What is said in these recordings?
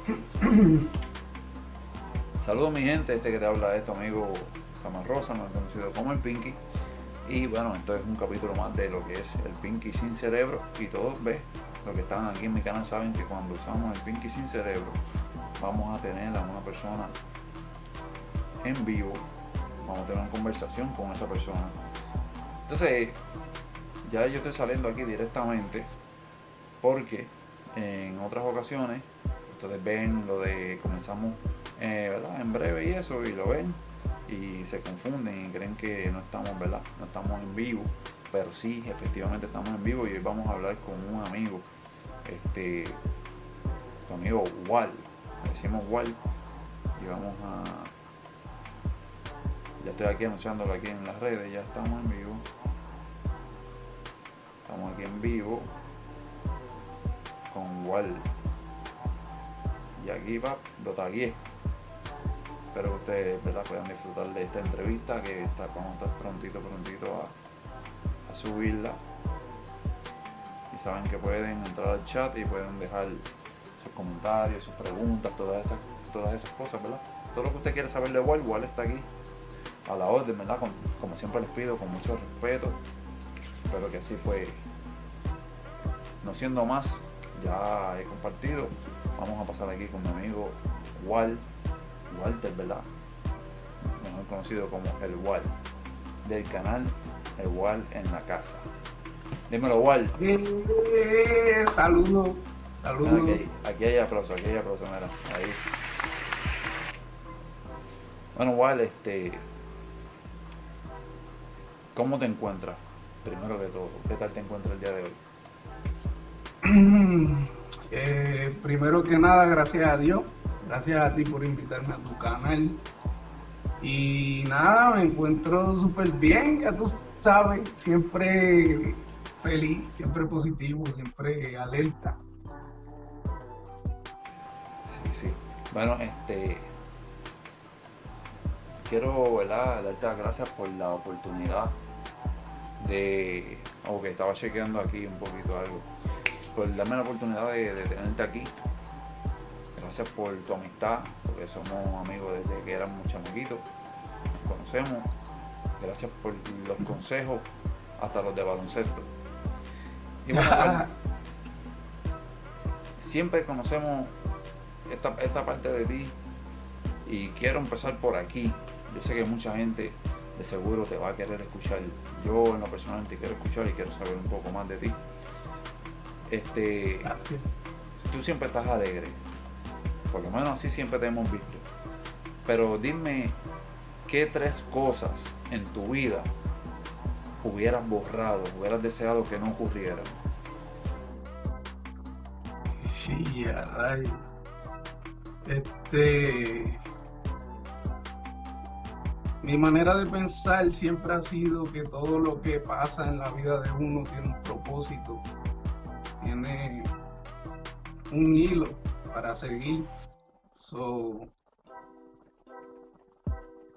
Saludos mi gente, este que te habla es tu amigo Camarrosa, más conocido como el Pinky. Y bueno, esto es un capítulo más de lo que es el Pinky sin cerebro. Y todos ves, los que están aquí en mi canal saben que cuando usamos el Pinky sin cerebro, vamos a tener a una persona en vivo, vamos a tener una conversación con esa persona. Entonces, ya yo estoy saliendo aquí directamente porque en otras ocasiones ustedes ven lo de comenzamos eh, en breve y eso y lo ven y se confunden y creen que no estamos verdad no estamos en vivo pero sí efectivamente estamos en vivo y hoy vamos a hablar con un amigo este tu amigo Wal decimos Wal y vamos a ya estoy aquí anunciándolo aquí en las redes ya estamos en vivo estamos aquí en vivo con Wal y aquí va lo tagué espero que ustedes puedan disfrutar de esta entrevista que está, vamos a prontito prontito a, subirla y saben que pueden entrar al chat y pueden dejar sus comentarios, sus preguntas, todas esas, todas esas cosas, ¿verdad? Todo lo que usted quiere saber de Wal, Wal está aquí a la orden, ¿verdad? como siempre les pido, con mucho respeto. Espero que así fue. No siendo más, ya he compartido. Vamos a pasar aquí con mi amigo Wal, Walter, ¿verdad? Mejor conocido como el Wal, del canal El Wal en la casa. Dímelo, Wal. Eh, saludos, saludos. Aquí, aquí, hay aplauso, aquí hay aplauso, mira, ahí. Bueno, Wal, este. ¿Cómo te encuentras? Primero de todo, ¿qué tal te encuentras el día de hoy? Eh, primero que nada, gracias a Dios. Gracias a ti por invitarme a tu canal. Y nada, me encuentro súper bien, ya tú sabes, siempre feliz, siempre positivo, siempre alerta. Sí, sí. Bueno, este. Quiero, ¿verdad? Darte las gracias por la oportunidad de. Ok, estaba chequeando aquí un poquito algo por darme la oportunidad de, de, tenerte aquí. Gracias por tu amistad, porque somos amigos desde que éramos chamaquitos, nos conocemos. Gracias por los consejos, hasta los de baloncesto. Y bueno, bueno, siempre conocemos esta, esta parte de ti y quiero empezar por aquí. Yo sé que mucha gente de seguro te va a querer escuchar. Yo en lo personal te quiero escuchar y quiero saber un poco más de ti este, tú siempre estás alegre. Por lo menos así siempre te hemos visto. Pero dime qué tres cosas en tu vida hubieras borrado, hubieras deseado que no ocurrieran. Sí, ay. Este. Mi manera de pensar siempre ha sido que todo lo que pasa en la vida de uno tiene un propósito un hilo para seguir.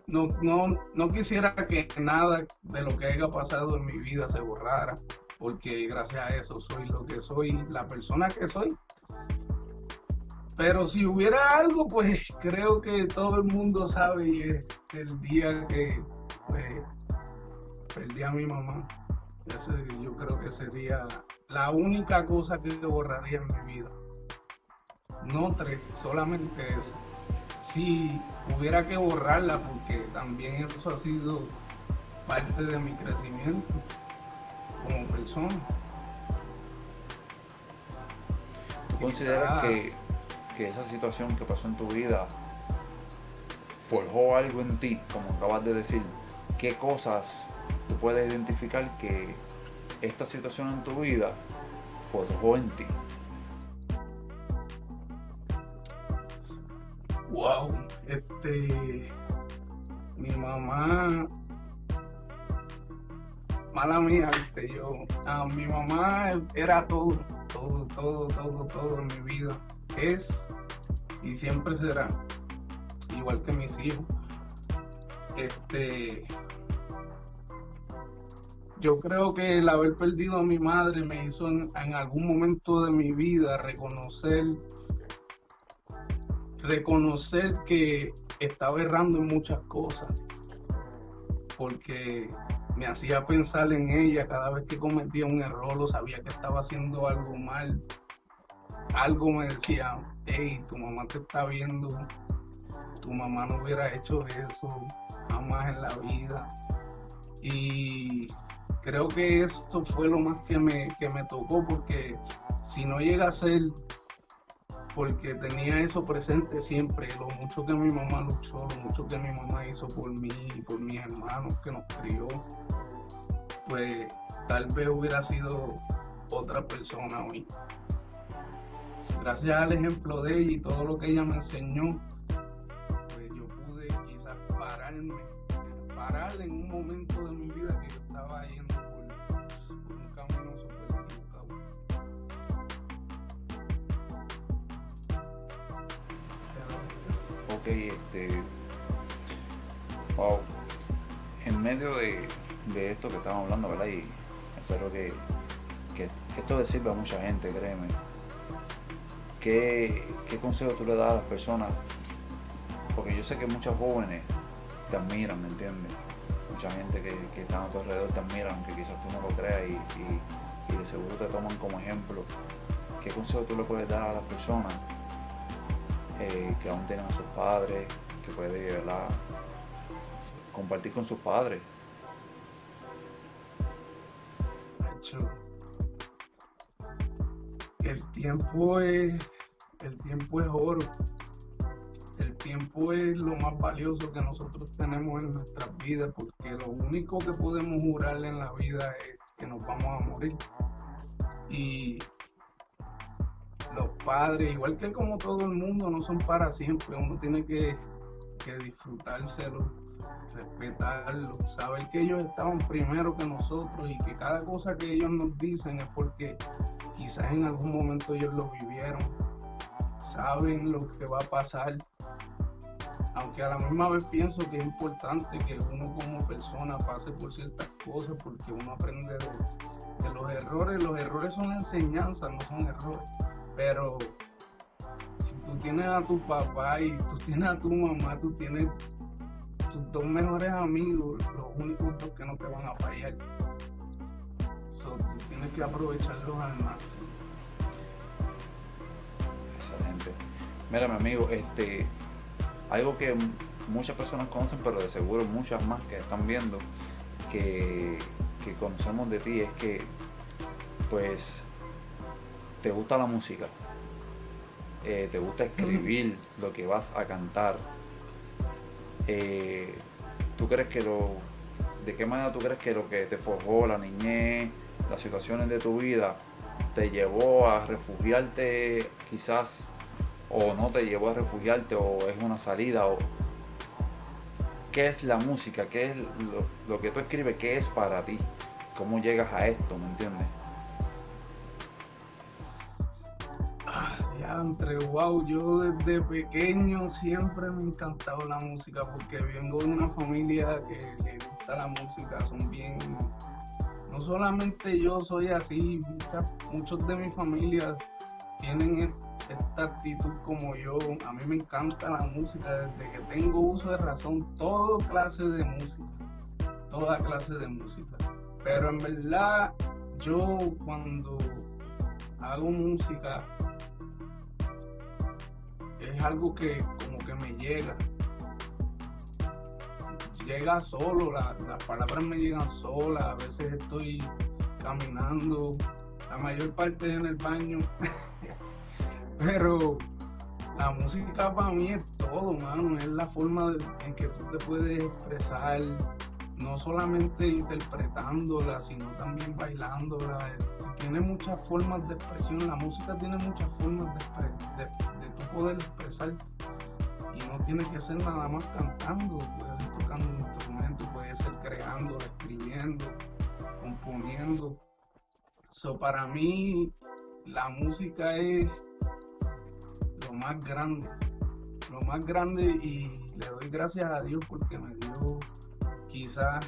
No, no, no quisiera que nada de lo que haya pasado en mi vida se borrara, porque gracias a eso soy lo que soy, la persona que soy. Pero si hubiera algo, pues creo que todo el mundo sabe y es el día que pues, perdí a mi mamá. Yo creo que sería la única cosa que yo borraría en mi vida. No tres, solamente eso. Si hubiera que borrarla, porque también eso ha sido parte de mi crecimiento como persona. ¿Tú consideras que, que esa situación que pasó en tu vida forjó algo en ti, como acabas de decir? ¿Qué cosas tú puedes identificar que esta situación en tu vida forjó en ti? Wow, este, mi mamá, mala mía, viste, yo, a mi mamá era todo, todo, todo, todo, todo en mi vida, es y siempre será, igual que mis hijos, este, yo creo que el haber perdido a mi madre me hizo en, algún momento de mi vida reconocer reconocer que estaba errando en muchas cosas, porque me hacía pensar en ella cada vez que cometía un error o sabía que estaba haciendo algo mal. Algo me decía, hey, tu mamá te está viendo, tu mamá no hubiera hecho eso jamás en la vida. Y creo que esto fue lo más que me, que me tocó porque si no llega a ser porque tenía eso presente siempre, lo mucho que mi mamá luchó, lo mucho que mi mamá hizo por mí y por mis hermanos que nos crió, pues tal vez hubiera sido otra persona hoy. Gracias al ejemplo de ella y todo lo que ella me enseñó, pues yo pude quizás pararme, parar en un momento de mi vida que yo estaba yendo Ok, este. Wow. En medio de, de esto que estamos hablando, ¿verdad? Y espero que, que esto le sirva a mucha gente, créeme. ¿Qué, ¿Qué consejo tú le das a las personas? Porque yo sé que muchos jóvenes te admiran, ¿me entiendes? Mucha gente que, que está a tu alrededor te admiran, aunque quizás tú no lo creas y, y, y de seguro te toman como ejemplo. ¿Qué consejo tú le puedes dar a las personas eh, que aún tienen a sus padres, que puede ¿verdad? compartir con sus padres? El tiempo es el tiempo es oro. El tiempo es lo más valioso que nosotros tenemos en nuestras vidas, porque lo único que podemos jurarle en la vida es que nos vamos a morir. Y los padres, igual que como todo el mundo, no son para siempre. Uno tiene que, que disfrutárselo, respetarlo, saber que ellos estaban primero que nosotros y que cada cosa que ellos nos dicen es porque quizás en algún momento ellos lo vivieron, saben lo que va a pasar. Aunque a la misma vez pienso que es importante que uno como persona pase por ciertas cosas porque uno aprende de, de los errores. Los errores son enseñanzas, no son errores. Pero si tú tienes a tu papá y tú tienes a tu mamá, tú tienes tus dos mejores amigos, los únicos dos que no te van a fallar. So, tú tienes que aprovecharlos al máximo. Excelente. Mira, mi amigo, este, algo que muchas personas conocen, pero de seguro muchas más que están viendo, que, que conocemos de ti, es que, pues, te gusta la música, eh, te gusta escribir lo que vas a cantar. Eh, ¿Tú crees que lo, de qué manera tú crees que lo que te forjó la niñez, las situaciones de tu vida, te llevó a refugiarte quizás o no te llevó a refugiarte o es una salida o qué es la música, qué es lo, lo que tú escribes, qué es para ti, cómo llegas a esto, ¿me entiendes? Diantre, wow, yo desde pequeño siempre me ha encantado la música porque vengo de una familia que le gusta la música, son bien, no solamente yo soy así, muchos de mi familia tienen e- esta actitud como yo, a mí me encanta la música, desde que tengo uso de razón, toda clase de música, toda clase de música, pero en verdad yo cuando hago música es algo que como que me llega. Llega solo, la- las palabras me llegan solas, a veces estoy caminando, la mayor parte en el baño. Pero la música para mí es todo, mano, es la forma en que tú te puedes expresar, no solamente interpretándola, sino también bailándola. Tiene muchas formas de expresión, la música tiene muchas formas de, de, tú poder expresar. Y no tienes que ser nada más cantando, puedes ser tocando un instrumento, puedes ser creando, escribiendo, componiendo. So, para mí, la música es lo más grande, lo más grande y le doy gracias a Dios porque me dio quizás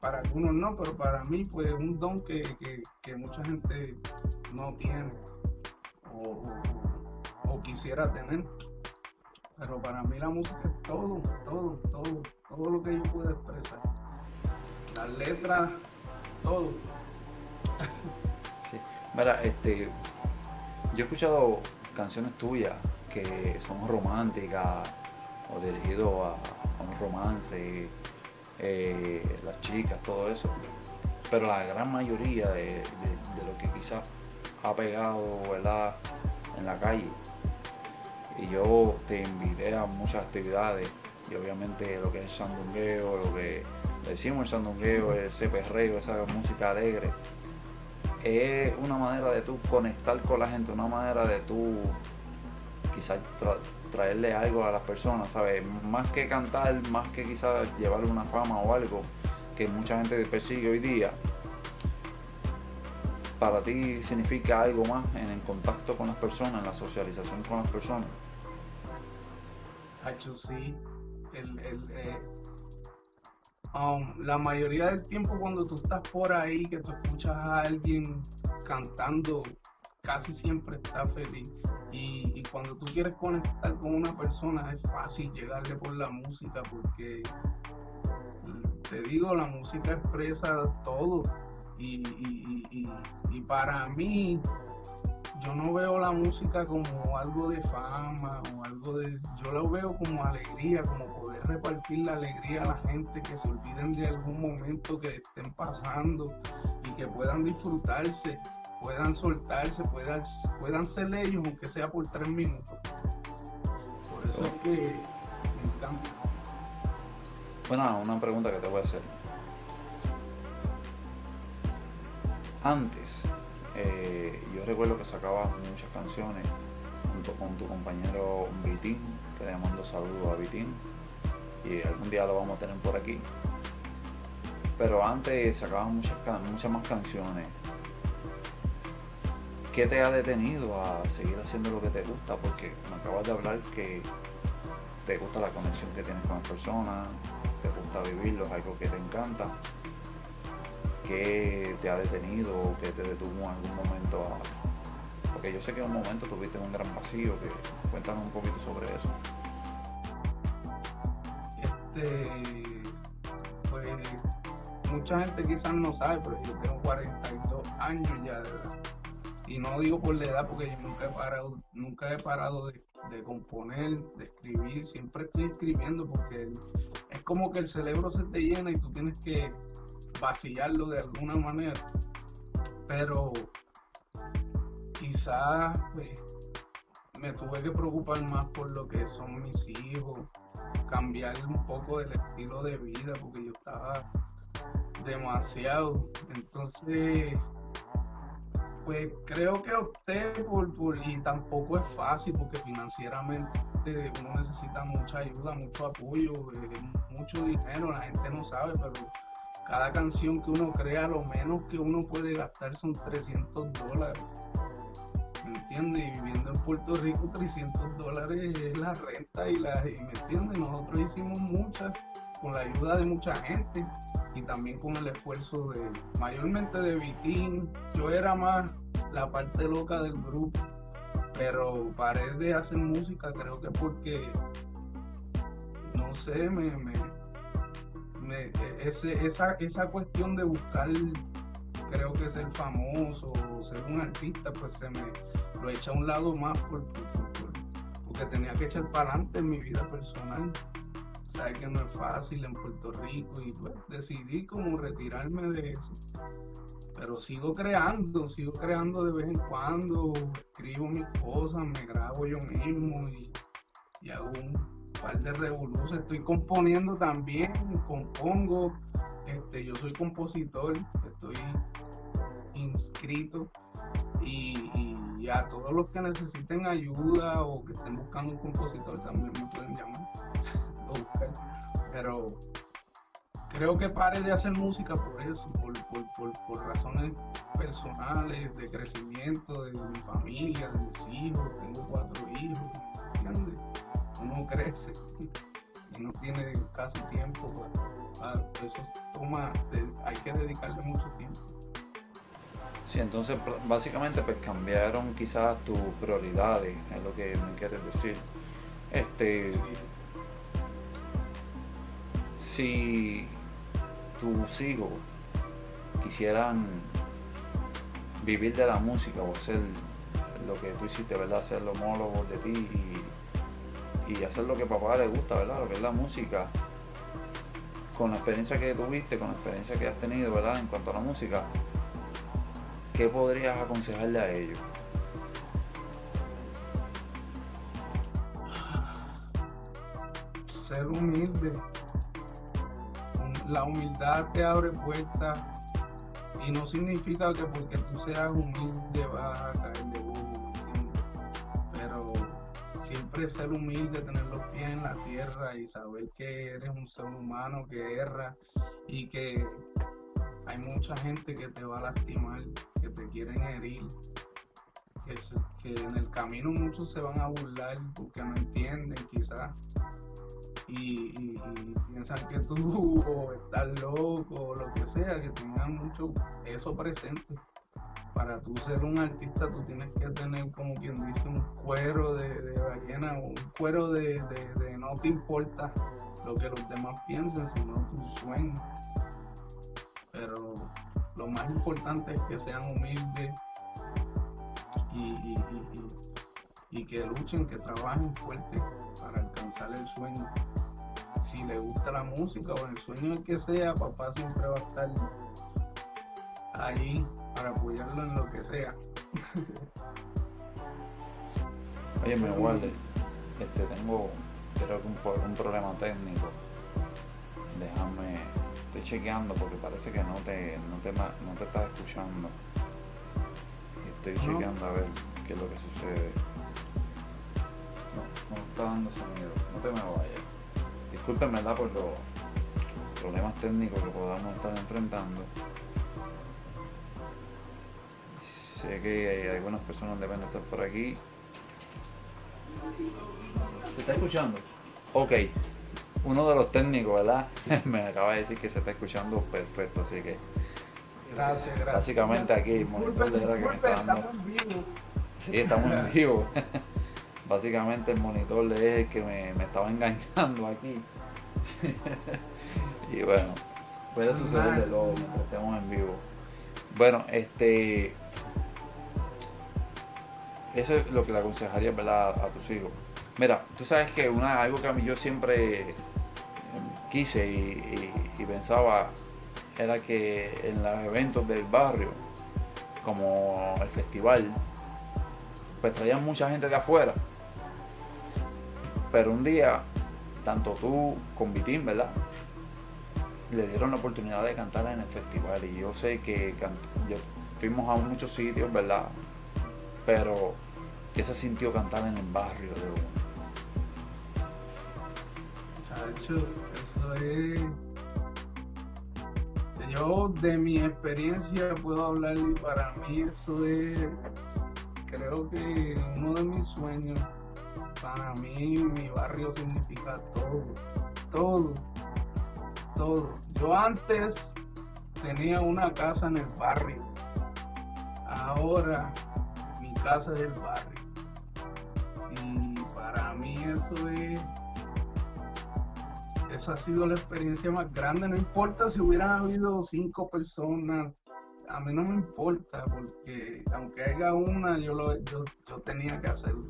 para algunos no, pero para mí pues un don que, que- que mucha gente no tiene o, o- quisiera tener. Pero para mí la música es todo, todo, todo, todo lo que yo puedo expresar. Las letras, todo. Sí. Mira, este, yo he escuchado canciones tuyas que son románticas o dirigidas a, un romance, eh, las chicas, todo eso. Pero la gran mayoría de, lo que quizás ha pegado en la calle. Y yo te invité a muchas actividades y obviamente lo que es el sandungueo, lo que decimos el sandungueo, ese perreo, esa música alegre, es una manera de tú conectar con la gente, una manera de tú quizás traerle algo a las personas, ¿sabes? Más que cantar, más que quizás llevarle una fama o algo que mucha gente persigue hoy día, para ti significa algo más en el contacto con las personas, en la socialización con las personas. Hacho, sí. El, eh, la mayoría del tiempo cuando tú estás por ahí, que tú escuchas a alguien cantando, casi siempre está feliz. Y, cuando tú quieres conectar con una persona es fácil llegarle por la música porque te digo, la música expresa todo. Y, y, para mí, yo no veo la música como algo de fama o algo de... Yo lo veo como alegría, como poder repartir la alegría a la gente, que se olviden de algún momento que estén pasando y que puedan disfrutarse, puedan soltarse, puedan, puedan ser ellos, aunque sea por tres minutos. Por eso es que me encanta. Bueno, una pregunta que te voy a hacer. Antes, eh, yo recuerdo que sacabas muchas canciones junto con tu compañero Vitín, que le mando saludos a Vitín, y algún día lo vamos a tener por aquí. Pero antes sacabas muchas, muchas más canciones. ¿Qué te ha detenido a seguir haciendo lo que te gusta? Porque me acabas de hablar que te gusta la conexión que tienes con las personas, te gusta vivirlo, es algo que te encanta qué te ha detenido o qué te detuvo en algún momento a... Porque yo sé que en un momento tuviste un gran vacío, que cuéntanos un poquito sobre eso. Este, pues mucha gente quizás no sabe, pero yo tengo 42 años ya de edad. Y no digo por la edad porque yo nunca he parado, nunca he parado de, de componer, de escribir, siempre estoy escribiendo porque es como que el cerebro se te llena y tú tienes que vaciarlo de alguna manera. Pero quizás pues, me tuve que preocupar más por lo que son mis hijos, cambiar un poco del estilo de vida, porque yo estaba demasiado. Entonces, pues creo que opté por, por, y tampoco es fácil porque financieramente uno necesita mucha ayuda, mucho apoyo, eh, mucho dinero, la gente no sabe, pero cada canción que uno crea, lo menos que uno puede gastar son 300 dólares. ¿Me entiendes? Y viviendo en Puerto Rico, 300 dólares es la renta y la. ¿Me entiendes? Nosotros hicimos muchas con la ayuda de mucha gente y también con el esfuerzo de, mayormente de Vitín. Yo era más la parte loca del grupo, pero paré de hacer música, creo que porque, no sé, me e, esa, esa cuestión de buscar, creo que ser famoso o ser un artista, pues se me lo echa a un lado más porque tenía que echar para adelante en mi vida personal. Sabes que no es fácil en Puerto Rico y pues decidí como retirarme de eso. Pero sigo creando, sigo creando de vez en cuando, escribo mis cosas, me grabo yo mismo y, y hago un par de revoluciones. Estoy componiendo también, compongo. Este, yo soy compositor, estoy inscrito y, a todos los que necesiten ayuda o que estén buscando un compositor también me pueden llamar. Pero creo que pare de hacer música por eso, por, por, por, razones personales, de crecimiento de mi familia, de mis hijos, tengo cuatro hijos, ¿entiendes? uno crece y no tiene casi tiempo, pues, eso toma, hay que dedicarle mucho tiempo. Sí, entonces básicamente pues cambiaron quizás tus prioridades, es lo que me quieres decir. Este, si tus hijos quisieran vivir de la música o hacer lo que tú hiciste, ¿verdad? Hacer los monólogos de ti y, y hacer lo que a papá le gusta, ¿verdad? Lo que es la música. Con la experiencia que tuviste, con la experiencia que has tenido, ¿verdad? En cuanto a la música, ¿qué podrías aconsejarle a ellos? Ser humilde. La humildad te abre puertas y no significa que porque tú seas humilde vas a caer de uno, Pero siempre ser humilde, tener los pies en la tierra y saber que eres un ser humano que erra y que hay mucha gente que te va a lastimar, que te quieren herir, que, en el camino muchos se van a burlar porque no entienden quizás. Y, piensan que tú estás loco o lo que sea, que tengan mucho eso presente. Para tú ser un artista tú tienes que tener como quien dice un cuero de, de ballena, un cuero de, de no te importa lo que los demás piensen, sino tu sueño pero lo más importante es que sean humildes y, que luchen, que trabajen fuerte para alcanzar el sueño. Si le gusta la música o el sueño el que sea, papá siempre va a estar ahí para apoyarlo en lo que sea. Oye, me guarde, este, tengo creo que un, un problema técnico. Déjame estoy chequeando porque parece que no te, no te, no te estás escuchando. Estoy chequeando a ver qué es lo que sucede. No, no está dando sonido. No te me vayas. Disculpen, ¿verdad? Por los problemas técnicos que podamos estar enfrentando. Sé que hay algunas personas deben estar por aquí. ¿Se está escuchando? Ok uno de los técnicos, ¿verdad? Me acaba de decir que se está escuchando perfecto, así que. Gracias, gracias. Básicamente aquí el monitor de que me está dando. Sí, estamos en vivo. Básicamente el monitor es el que me, estaba engañando aquí. y bueno, puede suceder de luego mientras estemos en vivo. Bueno, este. Eso es lo que le aconsejaría ¿verdad? a tus hijos. Mira, tú sabes que una, algo que a mí yo siempre quise y, pensaba era que en los eventos del barrio, como el festival, pues traían mucha gente de afuera. Pero un día, tanto tú con Vitín, ¿verdad? Le dieron la oportunidad de cantar en el festival y yo sé que fuimos a muchos sitios, ¿verdad? Pero que se sintió cantar en el barrio de uno eso es. Yo de mi experiencia puedo hablar y para mí eso es, creo que uno de mis sueños. Para mí mi barrio significa todo, todo, todo. Yo antes tenía una casa en el barrio, ahora mi casa es el barrio. Y para mí eso es esa ha sido la experiencia más grande. No importa si hubieran habido cinco personas, a mí no me importa, porque aunque haya una, yo, lo, yo, tenía que hacerlo.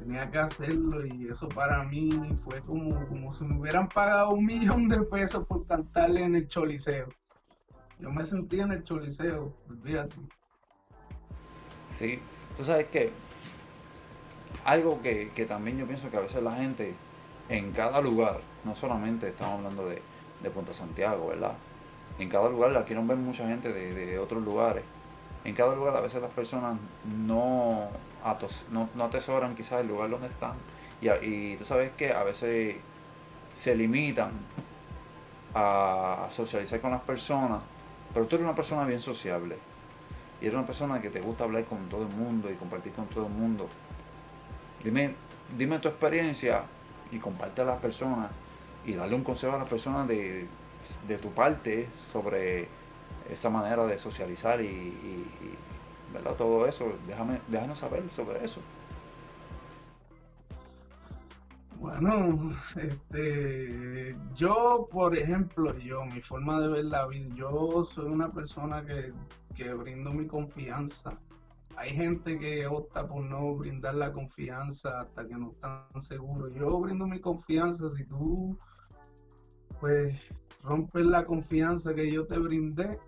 Tenía que hacerlo y eso para mí fue como, como si me hubieran pagado un millón de pesos por cantarle en el choliseo. Yo me sentía en el choliseo, olvídate. Sí, tú sabes que algo que, que también yo pienso que a veces la gente en cada lugar, no solamente estamos hablando de, de Punta Santiago, ¿verdad? En cada lugar la quieren ver mucha gente de, otros lugares. En cada lugar a veces las personas no, no, atesoran quizás el lugar donde están. Y, tú sabes que a veces se limitan a socializar con las personas, pero tú eres una persona bien sociable. Y eres una persona que te gusta hablar con todo el mundo y compartir con todo el mundo. Dime, dime tu experiencia y comparte a las personas y darle un consejo a las personas de, tu parte sobre esa manera de socializar y, ¿verdad? todo eso. Déjame, déjanos saber sobre eso. Bueno, este, yo, por ejemplo, yo, mi forma de ver la vida, yo soy una persona que, que brindo mi confianza. Hay gente que opta por no brindar la confianza hasta que no están seguros. Yo brindo mi confianza. Si tú, pues, rompes la confianza que yo te brindé,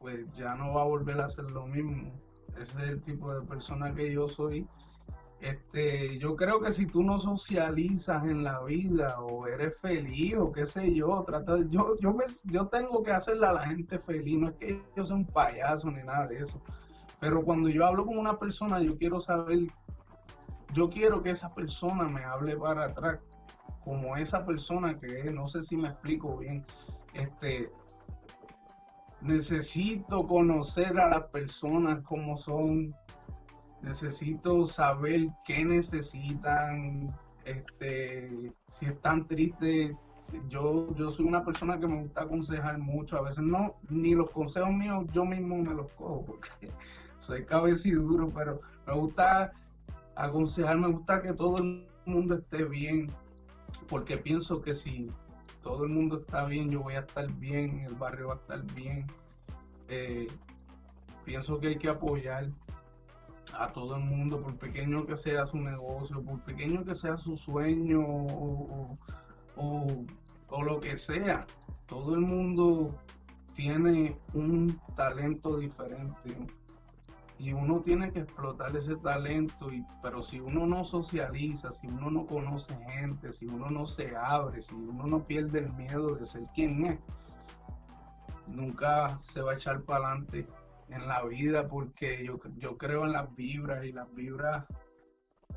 pues ya no va a volver a hacer lo mismo. Ese es el tipo de persona que yo soy. Este, yo creo que si tú no socializas en la vida o eres feliz o qué sé yo, trata yo, yo, me, yo tengo que hacerle a la gente feliz, no es que yo sea un payaso ni nada de eso, pero cuando yo hablo con una persona yo quiero saber, yo quiero que esa persona me hable para atrás, como esa persona que es, no sé si me explico bien, este, necesito conocer a las personas como son, necesito saber qué necesitan, este, si están tristes. Yo, yo soy una persona que me gusta aconsejar mucho, a veces no, ni los consejos míos yo mismo me los cojo, porque soy cabeciduro, pero me gusta aconsejar, me gusta que todo el mundo esté bien, porque pienso que si todo el mundo está bien, yo voy a estar bien, el barrio va a estar bien. Eh, pienso que hay que apoyar a todo el mundo, por pequeño que sea su negocio, por pequeño que sea su sueño o, lo que sea, todo el mundo tiene un talento diferente y uno tiene que explotar ese talento, y, pero si uno no socializa, si uno no conoce gente, si uno no se abre, si uno no pierde el miedo de ser quien es, nunca se va a echar para adelante en la vida porque yo, yo creo en las vibras y las vibras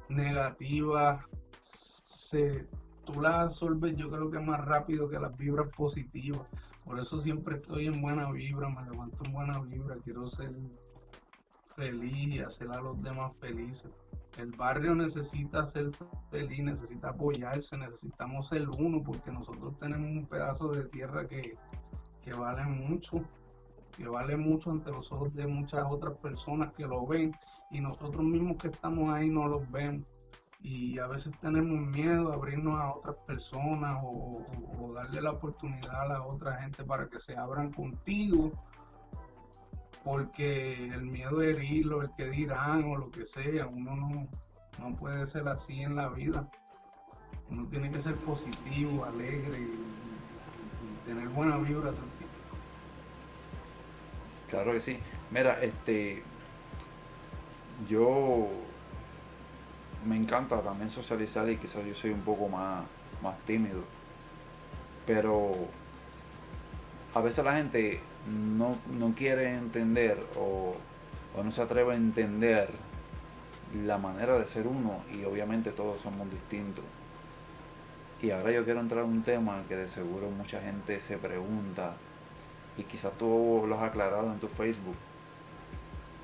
negativas se, tú las absorbes yo creo que más rápido que las vibras positivas. Por eso siempre estoy en buena vibra, me levanto en buena vibra, quiero ser feliz hacer a los demás felices. El barrio necesita ser feliz, necesita apoyarse, necesitamos ser uno porque nosotros tenemos un pedazo de tierra que, que vale mucho que vale mucho ante los ojos de muchas otras personas que lo ven y nosotros mismos que estamos ahí no los vemos. Y a veces tenemos miedo a abrirnos a otras personas o, darle la oportunidad a la otra gente para que se abran contigo, porque el miedo de herirlo, el que dirán o lo que sea, uno no, no puede ser así en la vida. Uno tiene que ser positivo, alegre y, tener buena vibra Claro que sí. Mira, este, yo me encanta también socializar y quizás yo soy un poco más, más tímido. Pero a veces la gente no, quiere entender o, o, no se atreve a entender la manera de ser uno y obviamente todos somos distintos. Y ahora yo quiero entrar en un tema que de seguro mucha gente se pregunta y quizás tú lo has aclarado en tu Facebook,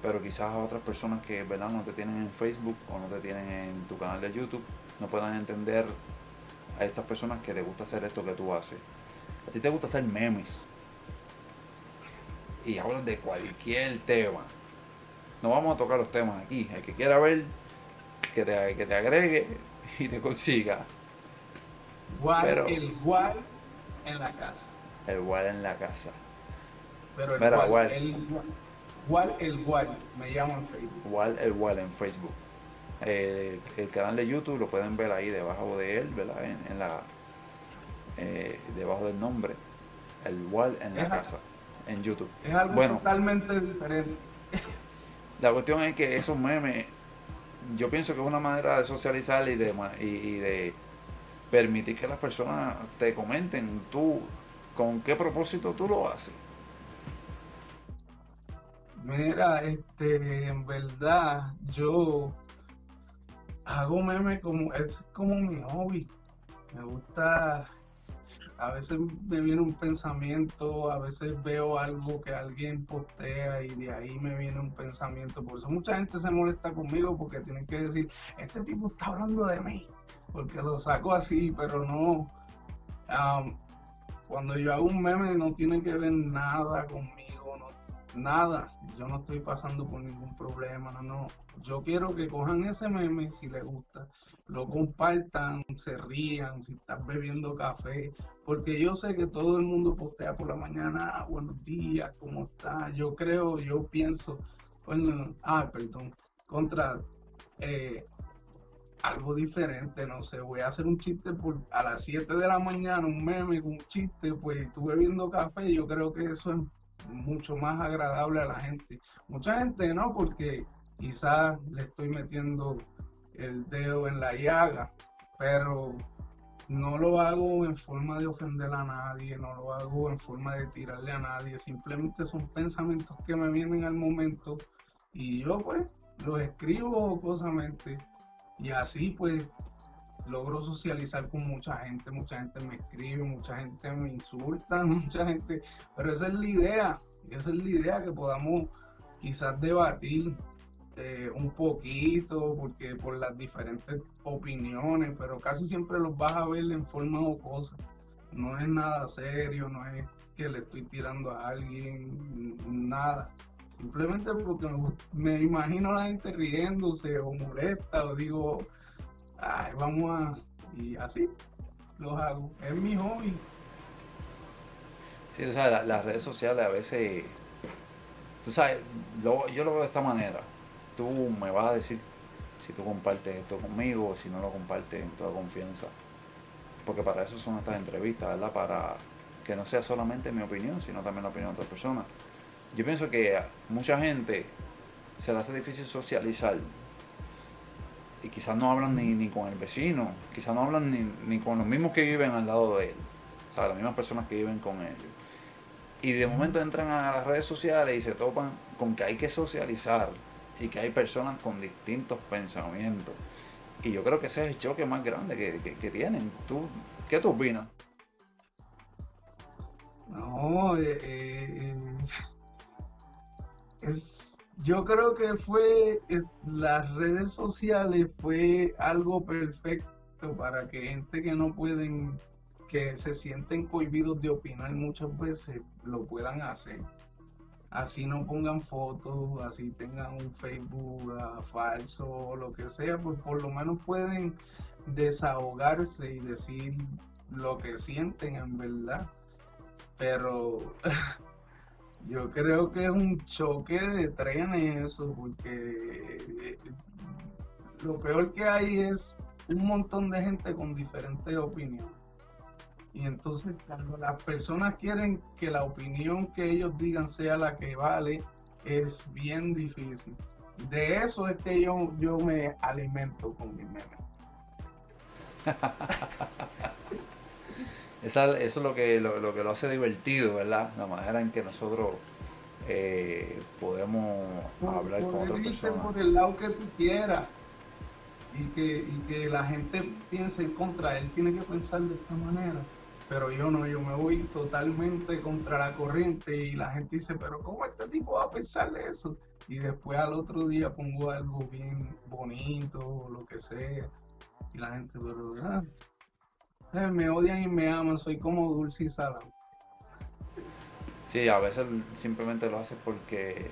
pero quizás a otras personas que ¿verdad? no te tienen en Facebook o no te tienen en tu canal de YouTube no puedan entender a estas personas que les gusta hacer esto que tú haces. A ti te gusta hacer memes y hablan de cualquier tema. No vamos a tocar los temas aquí. El que quiera ver, que te, que te agregue y te consiga. Pero, el igual en la casa. El igual en la casa. Pero el igual, el igual, el igual, me llamo en Facebook. Igual el igual en Facebook. Eh, el canal de YouTube lo pueden ver ahí debajo de él, ¿verdad? En, la eh, debajo del nombre. El igual en la casa, en YouTube. Es algo bueno, totalmente diferente. La cuestión es que esos memes, yo pienso que es una manera de socializar y de, y de permitir que las personas te comenten tú con qué propósito tú lo haces. Mira, este, en verdad, yo hago memes como, es como mi hobby. Me gusta, a veces me viene un pensamiento, a veces veo algo que alguien postea y de ahí me viene un pensamiento. Por eso mucha gente se molesta conmigo porque tienen que decir, este tipo está hablando de mí, porque lo saco así, pero no. cuando yo hago un meme no tiene que ver nada conmigo nada, yo no estoy pasando por ningún problema, no, no. Yo quiero que cojan ese meme si les gusta, lo compartan, se rían, si estás bebiendo café, porque yo sé que todo el mundo postea por la mañana, ah, buenos días, ¿cómo está? Yo creo, yo pienso, bueno, ah, perdón, contra eh, algo diferente, no sé, voy a hacer un chiste por, a las 7 de la mañana, un meme un chiste, pues estuve bebiendo café, yo creo que eso es mucho más agradable a la gente. Mucha gente no, porque quizás le estoy metiendo el dedo en la llaga, pero no lo hago en forma de ofender a nadie, no lo hago en forma de tirarle a nadie, simplemente son pensamientos que me vienen al momento y yo pues los escribo jocosamente y así pues logro socializar con mucha gente, mucha gente me escribe, mucha gente me insulta, mucha gente, pero esa es la idea, esa es la idea que podamos quizás debatir eh, un poquito, porque por las diferentes opiniones, pero casi siempre los vas a ver en forma jocosa. No es nada serio, no es que le estoy tirando a alguien, nada. Simplemente porque me, imagino a la gente riéndose o molesta o digo, ay, vamos a... Y así los hago. Es mi hobby. Sí, o sea, las redes sociales a veces, tú sabes, yo lo veo de esta manera. Tú me vas a decir si tú compartes esto conmigo o si no lo compartes en toda confianza. Porque para eso son estas entrevistas, ¿verdad? Para que no sea solamente mi opinión, sino también la opinión de otras personas. Yo pienso que mucha gente se le hace difícil socializar y quizás no hablan ni, ni con el vecino, quizás no hablan ni, ni, con los mismos que viven al lado de él, o sea, las mismas personas que viven con ellos. Y de momento entran a las redes sociales y se topan con que hay que socializar y que hay personas con distintos pensamientos. Y yo creo que ese es el choque más grande que, tienen. ¿Tú, ¿Qué tú opinas? No, eh, eh, es yo creo que fue eh, las redes sociales fue algo perfecto para que gente que no pueden que se sienten cohibidos de opinar muchas veces lo puedan hacer. Así no pongan fotos así tengan un Facebook uh, falso lo que sea pues por lo menos pueden desahogarse y decir lo que sienten en verdad. Pero Yo creo que es un choque de trenes eso, porque lo peor que hay es un montón de gente con diferentes opiniones. Y entonces cuando las personas quieren que la opinión que ellos digan sea la que vale, es bien difícil. De eso es que yo, yo me alimento con mi meme. eso es lo que lo, que lo hace divertido, ¿verdad? La manera en que nosotros eh, podemos hablar con otras personas. Por el lado que tú quieras y que, y que la gente piense en contra, él tiene que pensar de esta manera. Pero yo no, yo me voy totalmente contra la corriente y la gente dice, pero ¿cómo este tipo va a pensar eso? Y después al otro día pongo algo bien bonito o lo que sea. Y la gente, pero ah, me odian y me aman, soy como dulce y salado. Sí, a veces simplemente lo hace porque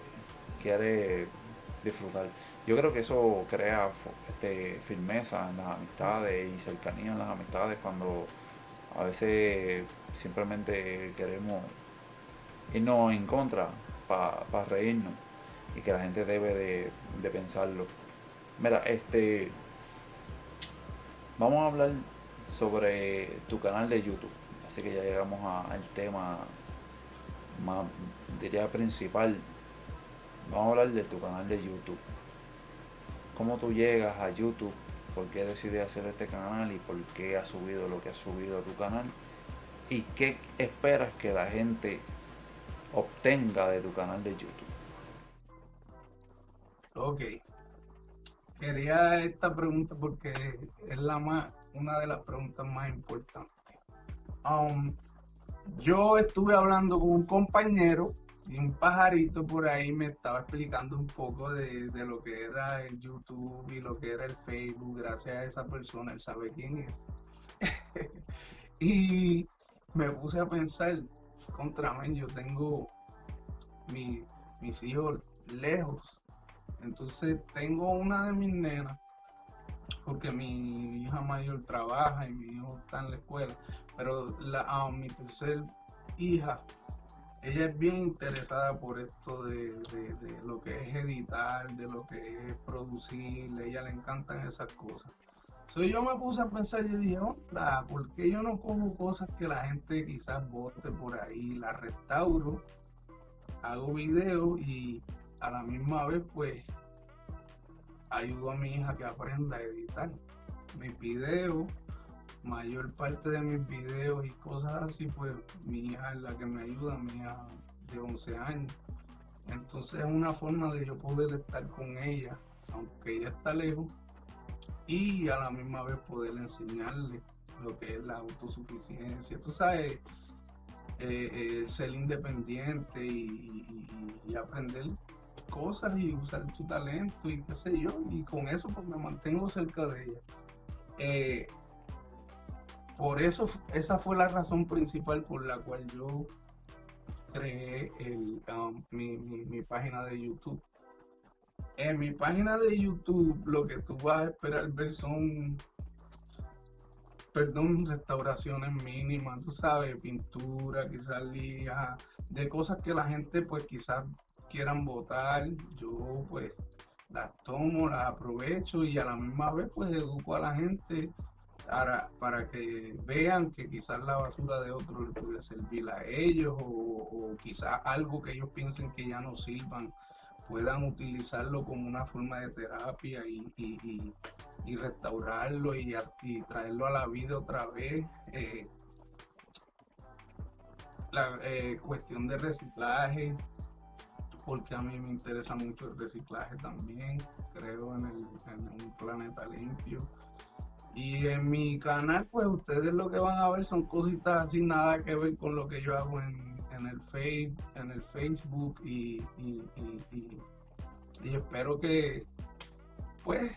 quiere disfrutar. Yo creo que eso crea este, firmeza en las amistades y cercanía en las amistades cuando a veces simplemente queremos irnos en contra para reírnos y que la gente debe de, de pensarlo. Mira, este vamos a hablar sobre tu canal de YouTube. Así que ya llegamos al tema más, diría principal. Vamos a hablar de tu canal de YouTube. ¿Cómo tú llegas a YouTube? ¿Por qué decides hacer este canal? ¿Y por qué has subido lo que has subido a tu canal? ¿Y qué esperas que la gente obtenga de tu canal de YouTube? Ok. Quería esta pregunta porque es la más, una de las preguntas más importantes. Um, yo estuve hablando con un compañero y un pajarito por ahí me estaba explicando un poco de, lo que era el YouTube y lo que era el Facebook. Gracias a esa persona, él sabe quién es. y me puse a pensar, contra mí, yo tengo mi, mis hijos lejos. Entonces tengo una de mis nenas, porque mi hija mayor trabaja y mi hijo está en la escuela, pero la, mi tercer hija, ella es bien interesada por esto de, lo que es editar, de lo que es producir, a ella le encantan esas cosas. Entonces yo me puse a pensar y dije, onda, ¿por qué yo no cojo cosas que la gente quizás vote por ahí, las restauro, hago videos y a la misma vez pues ayudo a mi hija que aprenda a editar mis videos, mayor parte de mis videos y cosas así, pues mi hija es la que me ayuda, mi hija de 11 años. Entonces es una forma de yo poder estar con ella, aunque ella está lejos, y a la misma vez poder enseñarle lo que es la autosuficiencia. Tú sabes, eh, eh, ser independiente y, aprender cosas y usar tu talento y qué sé yo, y con eso pues me mantengo cerca de ella. Eh, por eso, esa fue la razón principal por la cual yo creé el, um, mi, página de YouTube. En mi página de YouTube lo que tú vas a esperar ver son, perdón, restauraciones mínimas, tú sabes, pintura, quizás lija, de cosas que la gente pues quizás quieran votar. Yo pues las tomo, las aprovecho y a la misma vez pues educo a la gente para, para que vean que quizás la basura de otro les puede servir a ellos o, quizás algo que ellos piensen que ya no sirvan puedan utilizarlo como una forma de terapia y, y, restaurarlo y, traerlo a la vida otra vez. Eh, la eh, cuestión de reciclaje, porque a mí me interesa mucho el reciclaje también, creo en, el, en un planeta limpio y en mi canal, pues ustedes lo que van a ver son cositas sin nada que ver con lo que yo hago en, el, face, en el Facebook y, espero que, pues,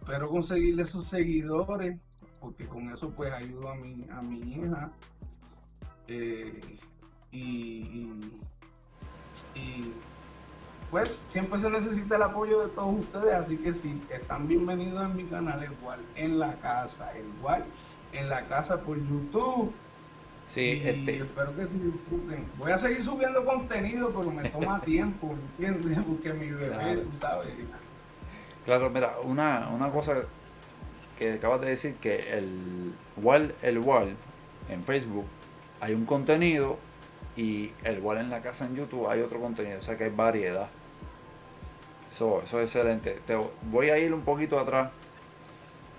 espero conseguirle esos seguidores, porque con eso pues ayudo a mi, a mi hija. Eh, y, y pues siempre se necesita el apoyo de todos ustedes, así que si están bienvenidos en mi canal, igual en la casa, igual en la casa por YouTube. Sí, este... espero que disfruten. Voy a seguir subiendo contenido, pero me toma tiempo, ¿entiendes? Porque mi bebé, tú sabes. Claro, mira, una, una cosa que acabas de decir, que el Wall, el Wall en Facebook hay un contenido y el Wall en la casa en YouTube hay otro contenido, o sea que hay variedad. Eso, es excelente. Te voy a ir un poquito atrás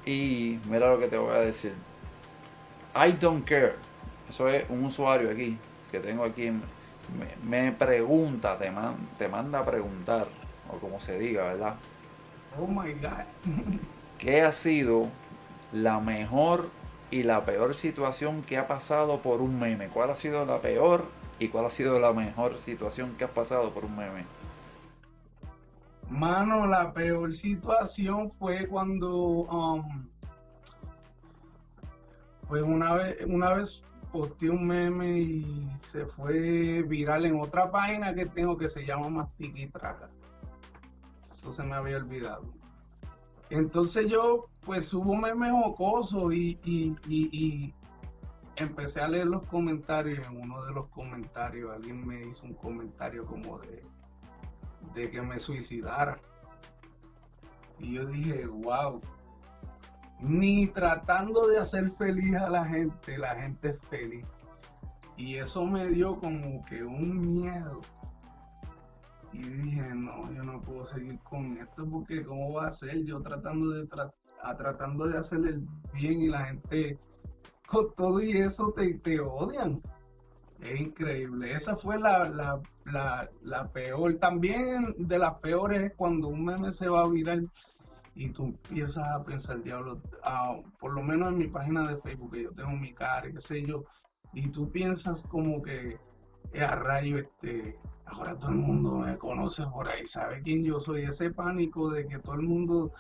y mira lo que te voy a decir. I don't care. Eso es un usuario aquí que tengo aquí. Me, pregunta, te, te manda a preguntar, o como se diga, ¿verdad? Oh my God. ¿Qué ha sido la mejor y la peor situación que ha pasado por un meme? ¿Cuál ha sido la peor y cuál ha sido la mejor situación que has pasado por un meme? Mano, la peor situación fue cuando um, pues una vez, una vez posteé un meme y se fue viral en otra página que tengo que se llama Mastica y Traga. Eso se me había olvidado. Entonces yo pues subo memes jocosos y, y, y, empecé a leer los comentarios. En uno de los comentarios alguien me hizo un comentario como de de que me suicidara. Y yo dije, wow, ni tratando de hacer feliz a la gente, la gente es feliz. Y eso me dio como que un miedo. Y dije, no, yo no puedo seguir con esto porque cómo va a ser yo tratando de tratando de hacer el bien y la gente con todo y eso te, te odian. Es increíble. Esa fue la, peor. También de las peores es cuando un meme se va a virar y tú empiezas a pensar, diablo, ah, por lo menos en mi página de Facebook, que yo tengo mi cara, qué sé yo, y tú piensas como que es a rayo, este, ahora todo el mundo me conoce por ahí, sabe quién yo soy, ese pánico de que todo el mundo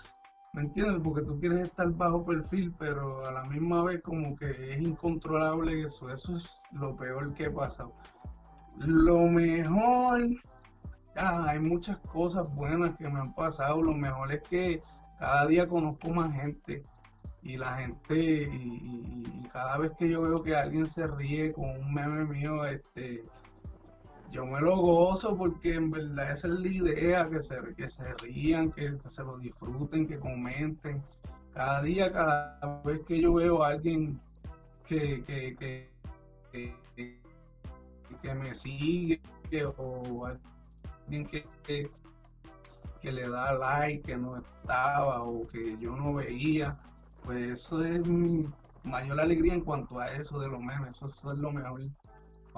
¿Me entiendes? Porque tú quieres estar bajo perfil, pero a la misma vez como que es incontrolable eso. Eso es lo peor que pasa. Lo mejor hay muchas cosas buenas que me han pasado. Lo mejor es que cada día conozco más gente y la gente, y, cada vez que yo veo que alguien se ríe con un meme mío, este, yo me lo gozo porque en verdad esa es la idea, que se, que se rían, que, se lo disfruten, que comenten. Cada día, cada vez que yo veo a alguien que, que, que, que me sigue o alguien que, que, le da like, que no estaba o que yo no veía, pues eso es mi mayor alegría en cuanto a eso de los memes, eso, es lo mejor.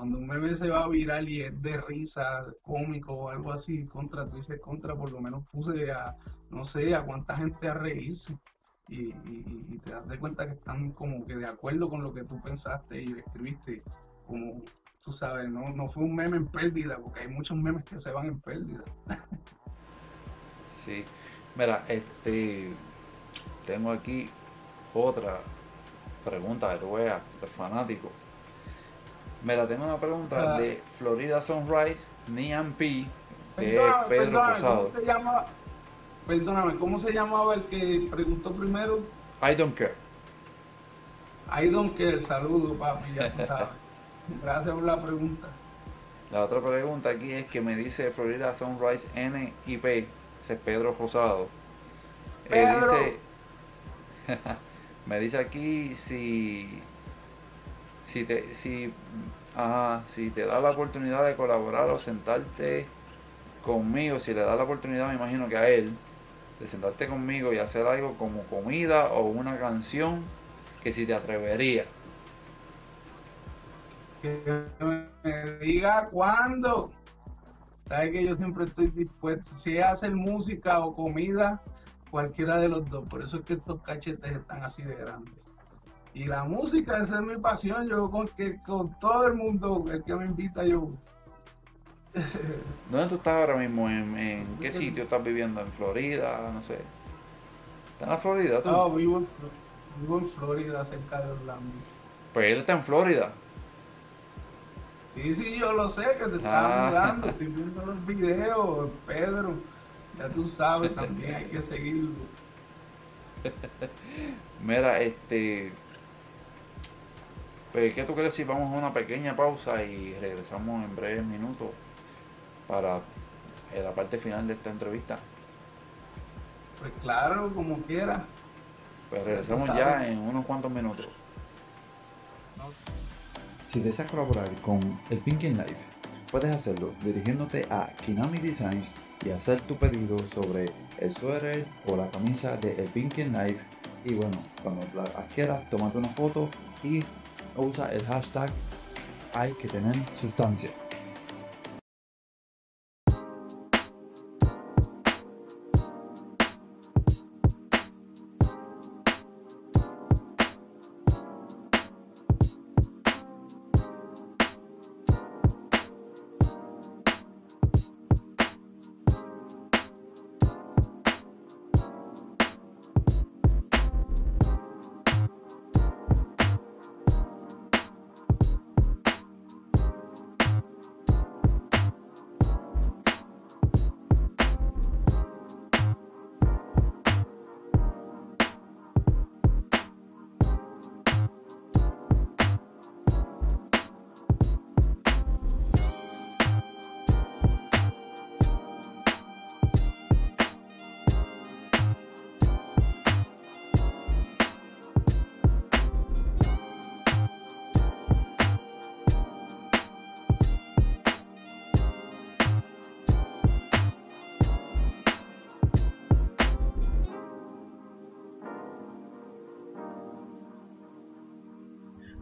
Cuando un meme se va viral y es de risa, cómico o algo así, contra, tú dices contra, por lo menos puse a, no sé, a cuánta gente a reírse. Y, te das de cuenta que están como que de acuerdo con lo que tú pensaste y escribiste, como tú sabes, no, no fue un meme en pérdida, porque hay muchos memes que se van en pérdida. sí, mira, este, tengo aquí otra pregunta de tu fanático. Mira, tengo una pregunta ah. de Florida Sunrise, Nian P, que es Pedro Rosado. perdóname, ¿cómo se llamaba el que preguntó primero? I don't care. I don't care, saludo papi, ya sabes. Gracias por la pregunta. La otra pregunta aquí es que me dice Florida Sunrise NIP, ese es Pedro Rosado. Él dice, me dice aquí si si te si si te da la oportunidad de colaborar o sentarte conmigo, si le da la oportunidad, me imagino que a él, de sentarte conmigo y hacer algo como comida o una canción, que si te atrevería que me diga cuándo. Sabes que yo siempre estoy dispuesto, si es hacer música o comida, cualquiera de los dos. Por eso es que estos cachetes están así de grandes. Y la música, esa es mi pasión. Yo con que con todo el mundo, el que me invita, yo. ¿Dónde tú estás ahora mismo? ¿En, qué sitio estás viviendo? ¿En Florida? No sé. ¿Estás en la Florida tú? No, vivo en, vivo en Florida, cerca de Orlando. Pues él está en Florida. Sí, sí, yo lo sé que se está mudando, estoy viendo los videos, Pedro, ya tú sabes también, hay que seguirlo. Mira, este, ¿qué tú crees si vamos a una pequeña pausa y regresamos en breves minutos para eh, la parte final de esta entrevista? Pues claro, como quiera. Pues regresamos ya en unos cuantos minutos. Si deseas colaborar con el Pinky Life, puedes hacerlo dirigiéndote a Kinami Designs y hacer tu pedido sobre el suéter o la camisa de El Pinky Life. Y bueno, cuando la adquieras, tómate una foto y usa el hashtag hay que tener sustancia.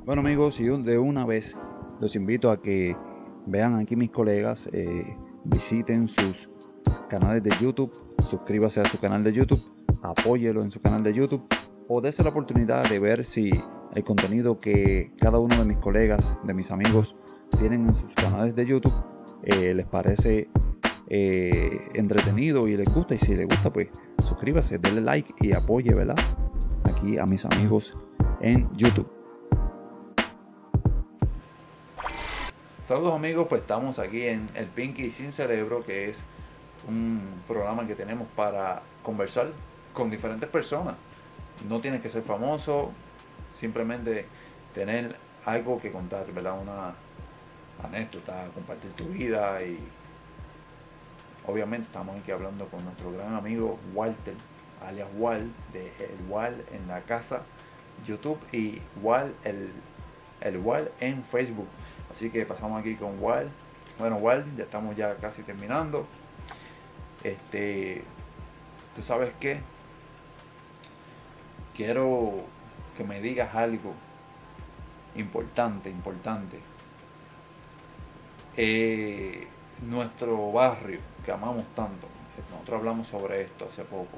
Bueno amigos, y de una vez los invito a que vean aquí mis colegas, eh, visiten sus canales de YouTube, suscríbase a su canal de YouTube, apóyelo en su canal de YouTube o dése la oportunidad de ver si el contenido que cada uno de mis colegas, de mis amigos, tienen en sus canales de YouTube eh, les parece eh, entretenido y les gusta. Y si les gusta, pues suscríbase, denle like y apoye, ¿verdad? Aquí a mis amigos en YouTube. Saludos amigos, pues estamos aquí en El Pinky Sin Cerebro, que es un programa que tenemos para conversar con diferentes personas. No tienes que ser famoso, simplemente tener algo que contar, ¿verdad? Una anécdota, compartir tu vida y obviamente estamos aquí hablando con nuestro gran amigo Walter, alias Wal, de El Wal en la casa YouTube y Wal, el, el Wal en Facebook. Así que pasamos aquí con Wal. Bueno, Wal, ya estamos ya casi terminando. Este, ¿tú sabes qué? Quiero que me digas algo importante, importante. Eh, nuestro barrio que amamos tanto, nosotros hablamos sobre esto hace poco,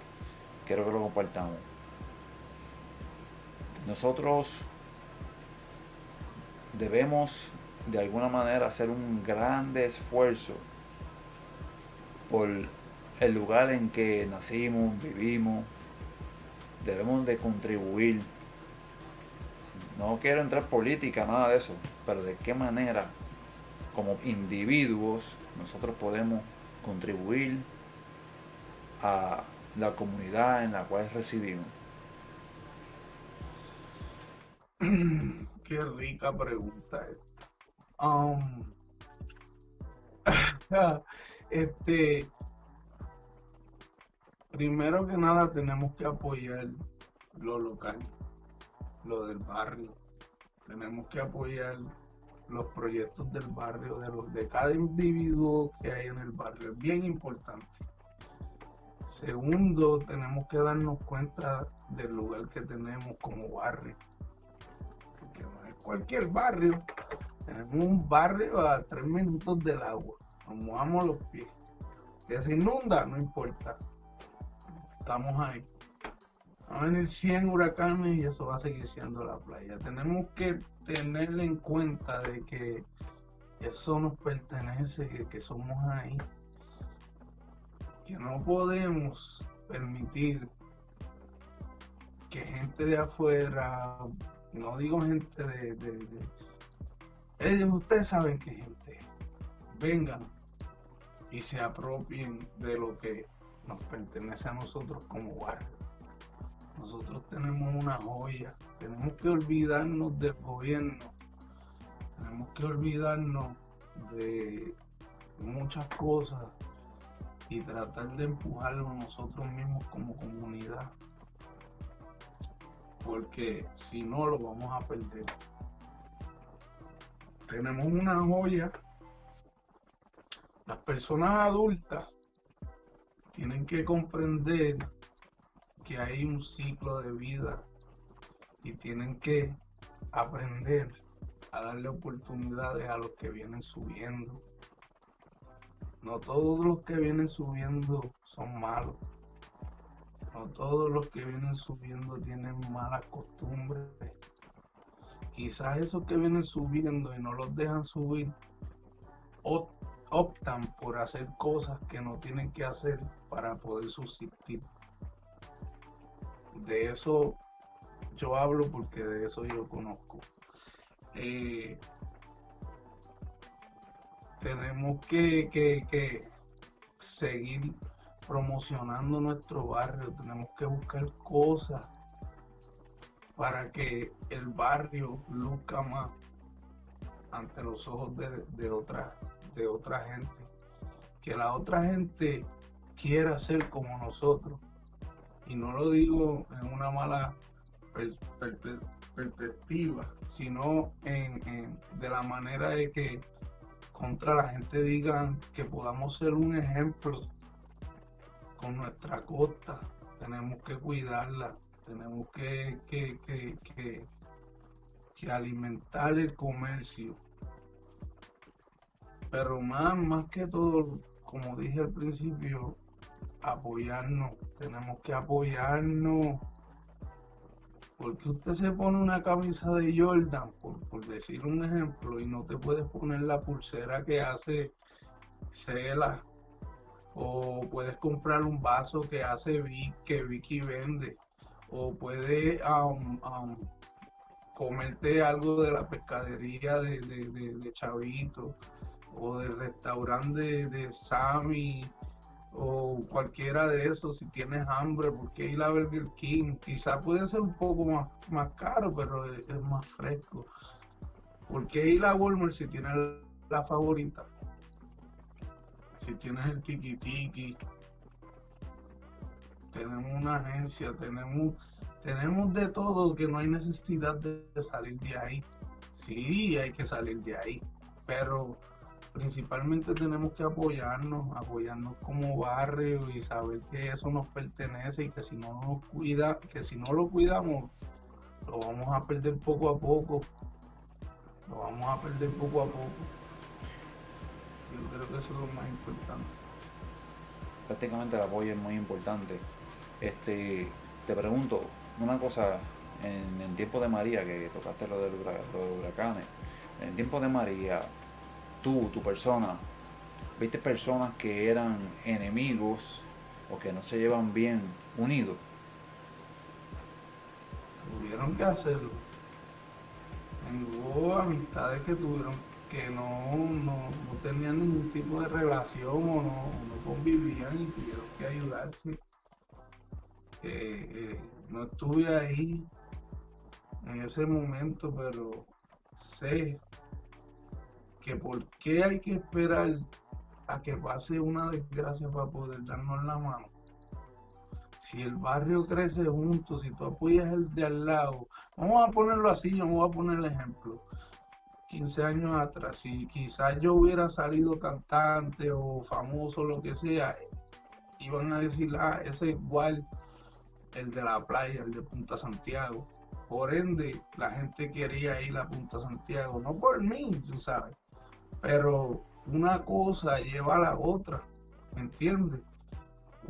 quiero que lo compartamos. Nosotros debemos de alguna manera hacer un grande esfuerzo por el lugar en que nacimos, vivimos, debemos de contribuir. No quiero entrar en política, nada de eso, pero de qué manera como individuos nosotros podemos contribuir a la comunidad en la cual residimos. Qué rica pregunta. Um, este, primero que nada tenemos que apoyar lo local, lo del barrio. Tenemos que apoyar los proyectos del barrio, de, los, de cada individuo que hay en el barrio. Es bien importante. Segundo, tenemos que darnos cuenta del lugar que tenemos como barrio. Porque no es cualquier barrio. Tenemos un barrio a tres minutos del agua. Nos mojamos los pies. Que se inunda, no importa. Estamos ahí. Van a venir 100 huracanes y eso va a seguir siendo la playa. Tenemos que tener en cuenta de que eso nos pertenece, que, que somos ahí. Que no podemos permitir que gente de afuera, no digo gente de, de, ustedes saben que gente, vengan y se apropien de lo que nos pertenece a nosotros como barrio. Nosotros tenemos una joya. Tenemos que olvidarnos del gobierno. Tenemos que olvidarnos de muchas cosas y tratar de empujarlo nosotros mismos como comunidad. Porque si no lo vamos a perder. Tenemos una joya. Las personas adultas tienen que comprender que hay un ciclo de vida y tienen que aprender a darle oportunidades a los que vienen subiendo. No todos los que vienen subiendo son malos. No todos los que vienen subiendo tienen malas costumbres. Quizás esos que vienen subiendo y no los dejan subir optan por hacer cosas que no tienen que hacer para poder subsistir de eso yo hablo porque de eso yo conozco. Eh, tenemos que, seguir promocionando nuestro barrio, tenemos que buscar cosas para que el barrio luzca más ante los ojos de, de, otra, de otra gente. Que la otra gente quiera ser como nosotros. Y no lo digo en una mala perspectiva, sino en, de la manera de que contra la gente digan que podamos ser un ejemplo con nuestra costa, tenemos que cuidarla, tenemos que, que, que, que alimentar el comercio. Pero más, más que todo, como dije al principio, apoyarnos, tenemos que apoyarnos. Porque usted se pone una camisa de Jordan, por, decir un ejemplo, y no te puedes poner la pulsera que hace Cela. O puedes comprar un vaso que hace Vic, que Vicky vende. O puedes comerte algo de la pescadería de, de, Chavito o del restaurante de, Sammy o cualquiera de esos si tienes hambre, porque ir a Burger King quizá puede ser un poco más, más caro, pero es, más fresco. porque ir a Walmart si tienes la favorita? Si tienes el tiki tiki, tenemos una agencia, tenemos, tenemos de todo que no hay necesidad de, salir de ahí. Sí, hay que salir de ahí, pero principalmente tenemos que apoyarnos, apoyarnos como barrio y saber que eso nos pertenece y que si no nos cuida, que si no lo cuidamos, lo vamos a perder poco a poco. Lo vamos a perder poco a poco. Yo creo que eso es lo más importante. Prácticamente el apoyo es muy importante. Este, te pregunto una cosa, en el tiempo de María, que tocaste lo de los huracanes, en el tiempo de María, tú, tu persona, viste personas que eran enemigos o que no se llevan bien unidos. Tuvieron que hacerlo. Hubo amistades que tuvieron que no, no, tenían ningún tipo de relación o no, no convivían y tuvieron que ayudarse eh, no estuve ahí en ese momento, pero sé que por qué hay que esperar a que pase una desgracia para poder darnos la mano. Si el barrio crece junto, si tú apoyas el de al lado, vamos a ponerlo así, yo me voy a poner el ejemplo. 15 años atrás, si quizás yo hubiera salido cantante o famoso, lo que sea, iban a decir, ah, ese igual el de la playa, el de Punta Santiago. Por ende, la gente quería ir a Punta Santiago, no por mí, tú sabes, pero una cosa lleva a la otra, ¿me entiendes?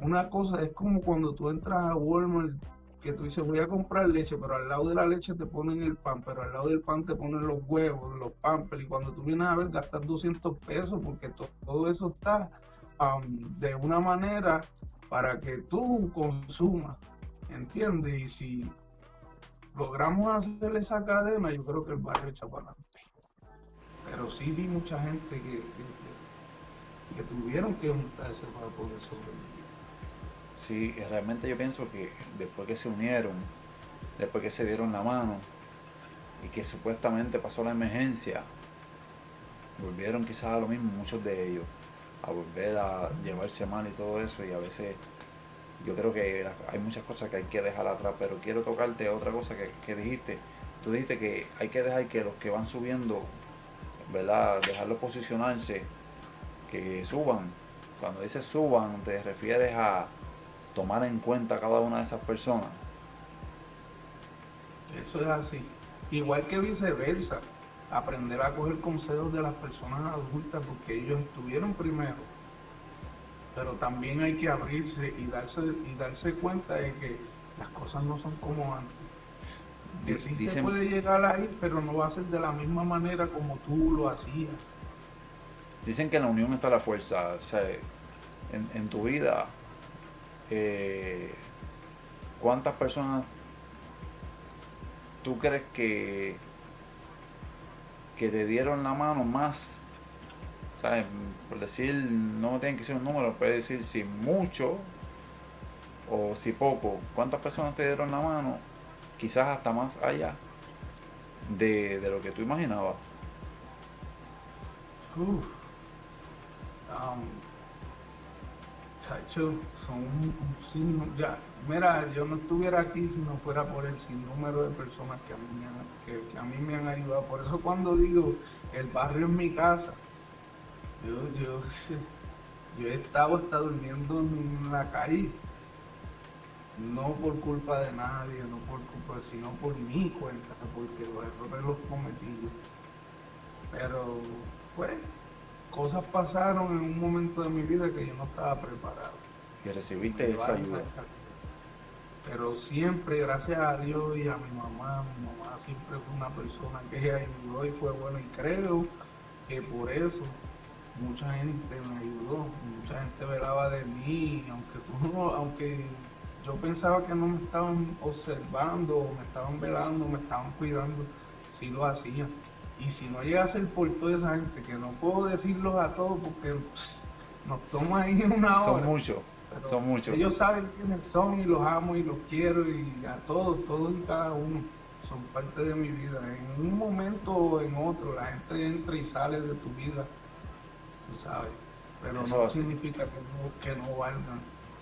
Una cosa es como cuando tú entras a Walmart, que tú dices voy a comprar leche, pero al lado de la leche te ponen el pan, pero al lado del pan te ponen los huevos, los pampers, y cuando tú vienes a ver gastas 200 pesos porque todo eso está de una manera para que tú consumas. ¿Entiendes? Y si logramos hacer esa cadena, yo creo que el barrio echa para adelante. Pero sí vi mucha gente que, que, tuvieron que juntarse para poder sobrevivir. Sí, realmente yo pienso que después que se unieron, después que se dieron la mano y que supuestamente pasó la emergencia, volvieron quizás a lo mismo muchos de ellos, a volver a llevarse mal y todo eso y a veces yo creo que hay muchas cosas que hay que dejar atrás, pero quiero tocarte otra cosa que, dijiste. Tú dijiste que hay que dejar que los que van subiendo, ¿verdad? Dejarlos posicionarse, que suban. Cuando dices suban, te refieres a tomar en cuenta a cada una de esas personas. Eso es así. Igual que viceversa, aprender a coger consejos de las personas adultas porque ellos estuvieron primero pero también hay que abrirse y darse y darse cuenta de que las cosas no son como antes. Que sí se puede llegar ahí, pero no va a ser de la misma manera como tú lo hacías. Dicen que en la unión está la fuerza. O sea, en, tu vida, eh, ¿cuántas personas tú crees que, que te dieron la mano más por decir, no tiene que ser un número, puede decir si mucho o si poco. ¿Cuántas personas te dieron la mano? Quizás hasta más allá de, lo que tú imaginabas. Uf. chacho, son ya, mira, yo no estuviera aquí si no fuera por el sinnúmero de personas que a mí que a mí me han ayudado. Por eso cuando digo el barrio es mi casa, yo, yo, yo he estado hasta durmiendo en la calle. No por culpa de nadie, no por culpa, sino por mi cuenta, porque los errores los cometí yo. Pero, pues, cosas pasaron en un momento de mi vida que yo no estaba preparado. Y recibiste esa ayuda. Pero siempre, gracias a Dios y a mi mamá, mi mamá siempre fue una persona que ayudó y fue buena. Y creo que por eso mucha gente me ayudó, mucha gente velaba de mí, aunque tú no, aunque yo pensaba que no me estaban observando, me estaban velando, me estaban cuidando, sí lo hacían. Y si no llega a ser por toda esa gente, que no puedo decirlos a todos porque nos toma ahí una hora. Son muchos, son muchos. Ellos saben quiénes son y los amo y los quiero y a todos, todos y cada uno son parte de mi vida. En un momento o en otro, la gente entra y sale de tu vida, tú sabes. Pero no significa que no, que no valgan,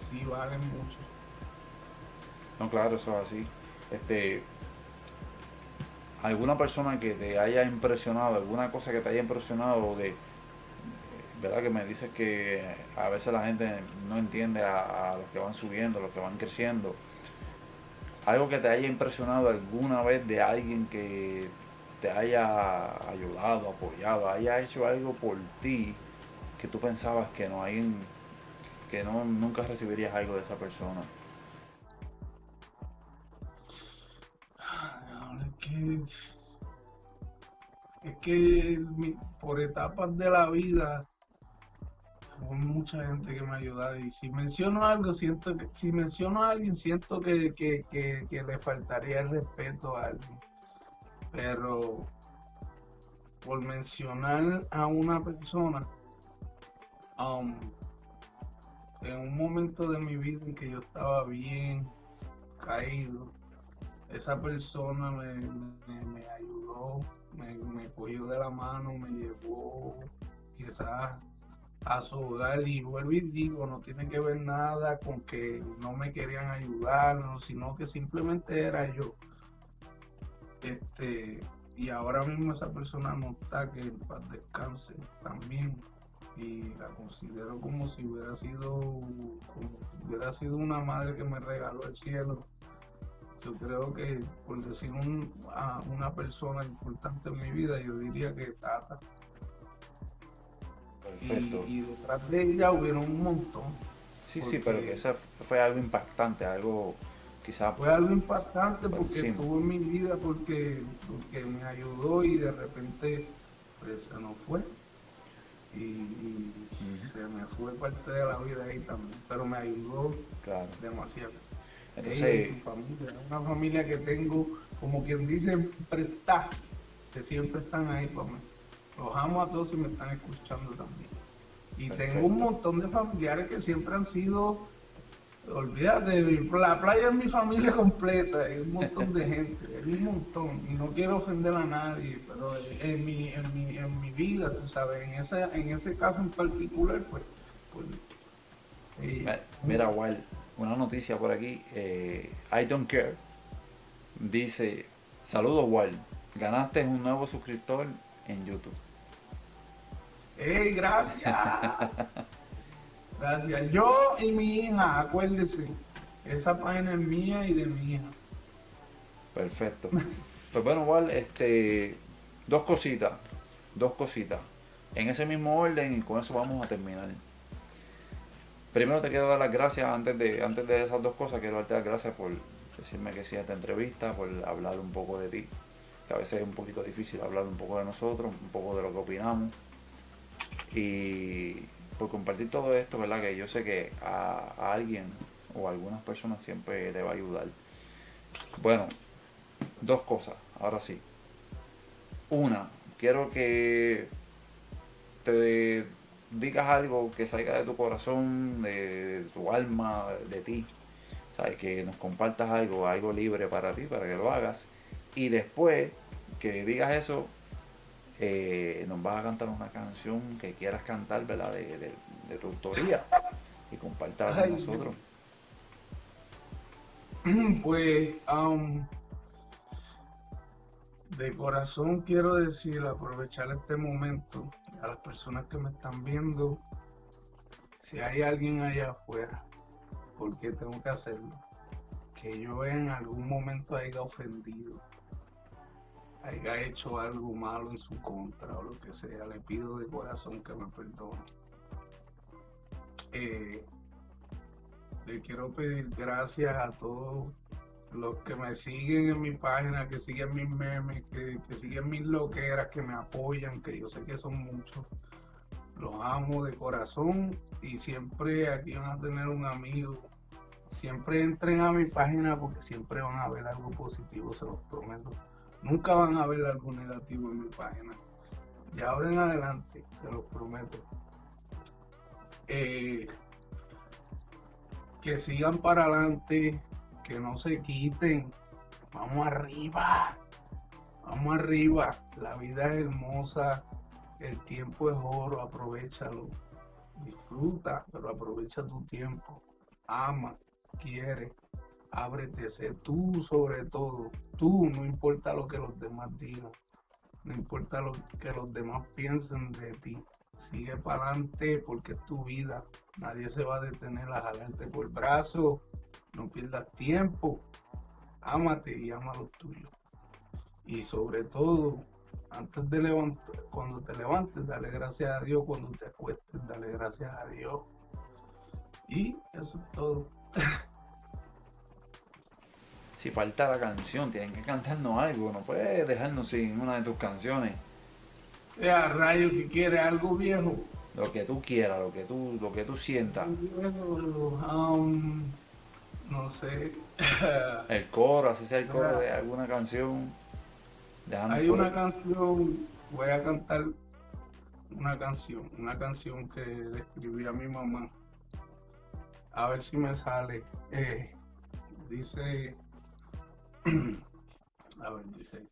sí valen mucho. No, claro, eso es así. Este, alguna persona que te haya impresionado, alguna cosa que te haya impresionado de, verdad que me dices que a veces la gente no entiende a, los que van subiendo, los que van creciendo. Algo que te haya impresionado alguna vez de alguien que te haya ayudado, apoyado, haya hecho algo por ti que tú pensabas que no hay que no nunca recibirías algo de esa persona. es que por etapas de la vida hubo mucha gente que me ha ayudado y si menciono algo siento que si menciono a alguien siento que, le faltaría el respeto a alguien pero por mencionar a una persona um, en un momento de mi vida en que yo estaba bien caído esa persona me, ayudó, me, cogió de la mano, me llevó quizás a su hogar y vuelvo y digo, no tiene que ver nada con que no me querían ayudar, sino que simplemente era yo. Este, y ahora mismo esa persona no está, que paz descanse también. Y la considero como si hubiera sido, como si hubiera sido una madre que me regaló el cielo yo creo que, por decir a una persona importante en mi vida, yo diría que Tata. Perfecto. Y, detrás de ella hubieron un montón. Sí, sí, pero que eso fue algo impactante, algo quizás... Fue algo impactante porque estuvo en mi vida, porque, porque me ayudó y de repente pues, se nos fue. Y, se me fue parte de la vida ahí también, pero me ayudó demasiado. Entonces, una familia que tengo, como quien dice, prestar, que siempre están ahí para mí. Los amo a todos y me están escuchando también. Y tengo un montón de familiares que siempre han sido, olvídate, la playa es mi familia completa, hay un montón de gente, hay un montón. Y no quiero ofender a nadie, pero en mi, en mi, en mi vida, tú sabes, en ese, en ese caso en particular, pues, pues eh, Mira, Wal, una noticia por aquí. Eh, I don't care. Dice, saludos Wal, ganaste un nuevo suscriptor en YouTube. ¡Ey, gracias! gracias. Yo y mi hija, acuérdese, esa página es mía y de mi hija. Perfecto. pues bueno, Wal, este, dos cositas, dos cositas. En ese mismo orden y con eso vamos a terminar. Primero te quiero dar las gracias antes de, antes de esas dos cosas, quiero darte las gracias por decirme que sí a esta entrevista, por hablar un poco de ti, que a veces es un poquito difícil hablar un poco de nosotros, un poco de lo que opinamos y por compartir todo esto, ¿verdad? Que yo sé que a, alguien o a algunas personas siempre le va a ayudar. Bueno, dos cosas, ahora sí. Una, quiero que te digas algo que salga de tu corazón, de, tu alma, de ti. ¿Sabes? Que nos compartas algo, algo libre para ti, para que lo hagas. Y después que digas eso, eh, nos vas a cantar una canción que quieras cantar, ¿verdad? De, tu autoría y compartirla con nosotros. Pues, um, de corazón quiero decir, aprovechar este momento a las personas que me están viendo, si hay alguien allá afuera, porque tengo que hacerlo, que yo en algún momento haya ofendido, haya hecho algo malo en su contra o lo que sea, le pido de corazón que me perdone. Eh, le quiero pedir gracias a todos los que me siguen en mi página, que siguen mis memes, que, siguen mis loqueras, que me apoyan, que yo sé que son muchos. Los amo de corazón y siempre aquí van a tener un amigo siempre entren a mi página porque siempre van a ver algo positivo, se los prometo. Nunca van a ver algo negativo en mi página. Y ahora en adelante, se los prometo. Eh, que sigan para adelante, que no se quiten. Vamos arriba, vamos arriba. La vida es hermosa, el tiempo es oro, aprovechalo. Disfruta, pero aprovecha tu tiempo. Ama, quiere, ábrete, sé tú sobre todo. Tú, no importa lo que los demás digan, no importa lo que los demás piensen de ti. Sigue para adelante porque es tu vida. Nadie se va a detener a jalarte por el brazo. No pierdas tiempo. Ámate y ama los tuyos. Y sobre todo, antes de levantar, cuando te levantes, dale gracias a Dios. Cuando te acuestes, dale gracias a Dios. Y eso es todo. si falta la canción, tienen que cantarnos algo. No puedes dejarnos sin una de tus canciones. Ya, rayo, que quiere algo viejo. Lo que tú quieras, lo que tú, lo que tú sientas. Um, no sé. el coro, así sea el coro de alguna canción. Hay una canción, voy a cantar una canción, una canción que le escribí a mi mamá. A ver si me sale. Eh, dice, a ver, dice,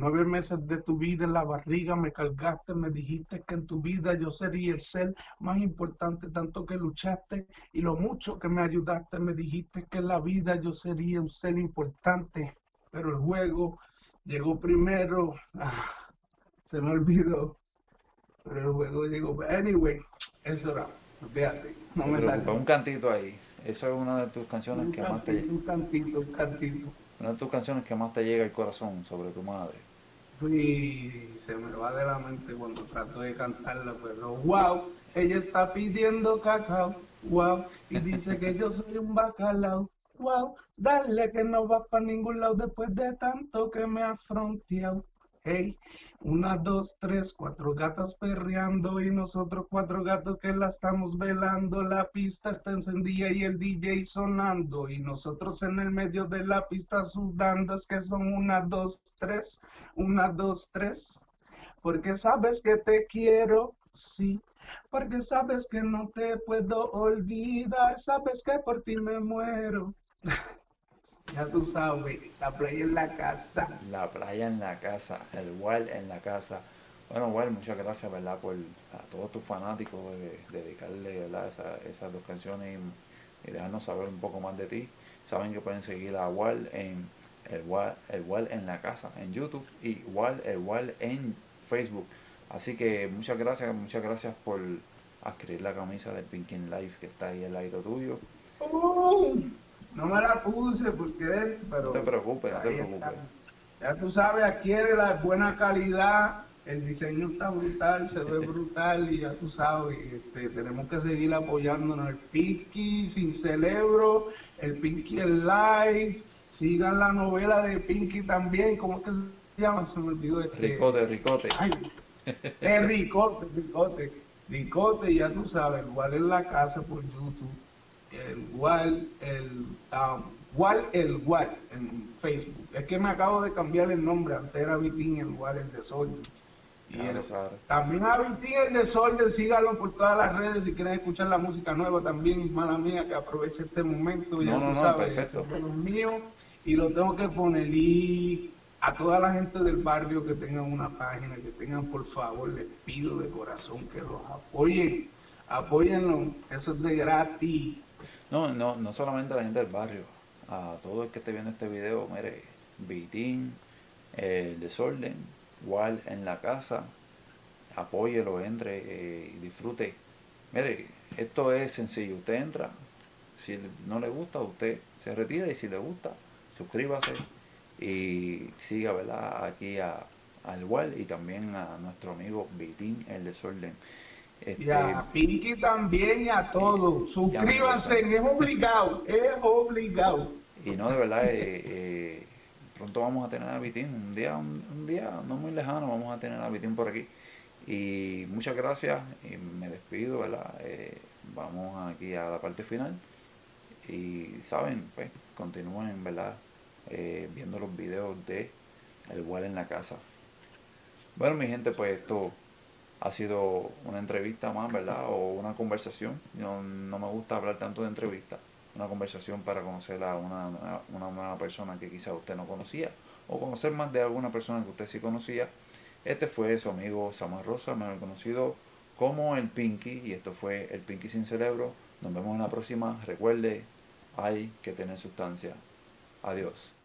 Nueve meses de tu vida en la barriga me cargaste, me dijiste que en tu vida yo sería el ser más importante, tanto que luchaste y lo mucho que me ayudaste, me dijiste que en la vida yo sería un ser importante, pero el juego llegó primero, ah, se me olvidó, pero el juego llegó, anyway, eso era, fíjate, no me sale. Un cantito ahí, eso es una de tus canciones que más te... Un cantito, un cantito. Una de tus canciones que más te llega al corazón sobre tu madre y se me va de la mente cuando trato de cantarla, pero wow, ella está pidiendo cacao, wow, y dice que yo soy un bacalao, wow, dale que no va para ningún lado después de tanto que me ha fronteado. Una, dos, tres, cuatro gatas perreando y nosotros cuatro gatos que la estamos velando. La pista está encendida y el DJ sonando y nosotros en el medio de la pista sudando. Es que son una, dos, tres, una, dos, tres. Porque sabes que te quiero, sí. Porque sabes que no te puedo olvidar. Sabes que por ti me muero. Ya tú sabes, la playa en la casa. La playa en la casa, el Wal en la casa. Bueno, Wal, muchas gracias, ¿verdad? Por a todos tus fanáticos de, dedicarle, ¿verdad? esas dos canciones y, dejarnos saber un poco más de ti. Saben que pueden seguir a Wal en el Wal, el Wal en la casa en YouTube y Wal, el Wal en Facebook. Así que muchas gracias, muchas gracias por adquirir la camisa del Pinkin Life que está ahí al lado tuyo. ¡Oh! No me la puse porque, pero... No te preocupes, no te preocupes. Ya tú sabes, adquiere la buena calidad, el diseño está brutal, se ve brutal y ya tú sabes, este, tenemos que seguir apoyándonos. El Pinky sin cerebro, el Pinky el Live, sigan la novela de Pinky también, ¿cómo es que se llama? Se me olvidó. Este... Ricote, Ricote. Ay, es Ricote, Ricote. Ricote, ya tú sabes, igual en la casa por YouTube el Wal, el um, el Wal en Facebook. Es que me acabo de cambiar el nombre, antes era Vitín el Wal el desorden. Y también a Vitín el desorden, síganlo por todas las redes si quieren escuchar la música nueva también, mala mía, que aproveche este momento, ya no, no, perfecto. mío, y lo tengo que poner y a toda la gente del barrio que tengan una página, que tengan por favor, les pido de corazón que los apoyen, apóyenlo, eso es de gratis. No, no, no solamente a la gente del barrio, a todo el que esté viendo este video, mire, Vitín, el desorden, igual en la casa, apóyelo, entre eh, y disfrute. Mire, esto es sencillo, usted entra, si no le gusta, usted se retira y si le gusta, suscríbase y siga, ¿verdad? Aquí a, al igual y también a nuestro amigo Vitín, el desorden. Este, y a Pinky también y a todos. Suscríbanse, es obligado, es obligado. Y no, de verdad, eh, eh, pronto vamos a tener a Vitín, un día, un, día no muy lejano vamos a tener a Vitín por aquí. Y muchas gracias, y me despido, ¿verdad? Eh, vamos aquí a la parte final. Y saben, pues continúen, ¿verdad? Viendo los videos de El igual en la casa. Bueno, mi gente, pues esto ha sido una entrevista más, ¿verdad? O una conversación. No, no me gusta hablar tanto de entrevista. Una conversación para conocer a una, una nueva persona que quizá usted no conocía. O conocer más de alguna persona que usted sí conocía. Este fue su amigo Samuel Rosa, mejor conocido como el Pinky. Y esto fue el Pinky sin cerebro. Nos vemos en la próxima. Recuerde, hay que tener sustancia. Adiós.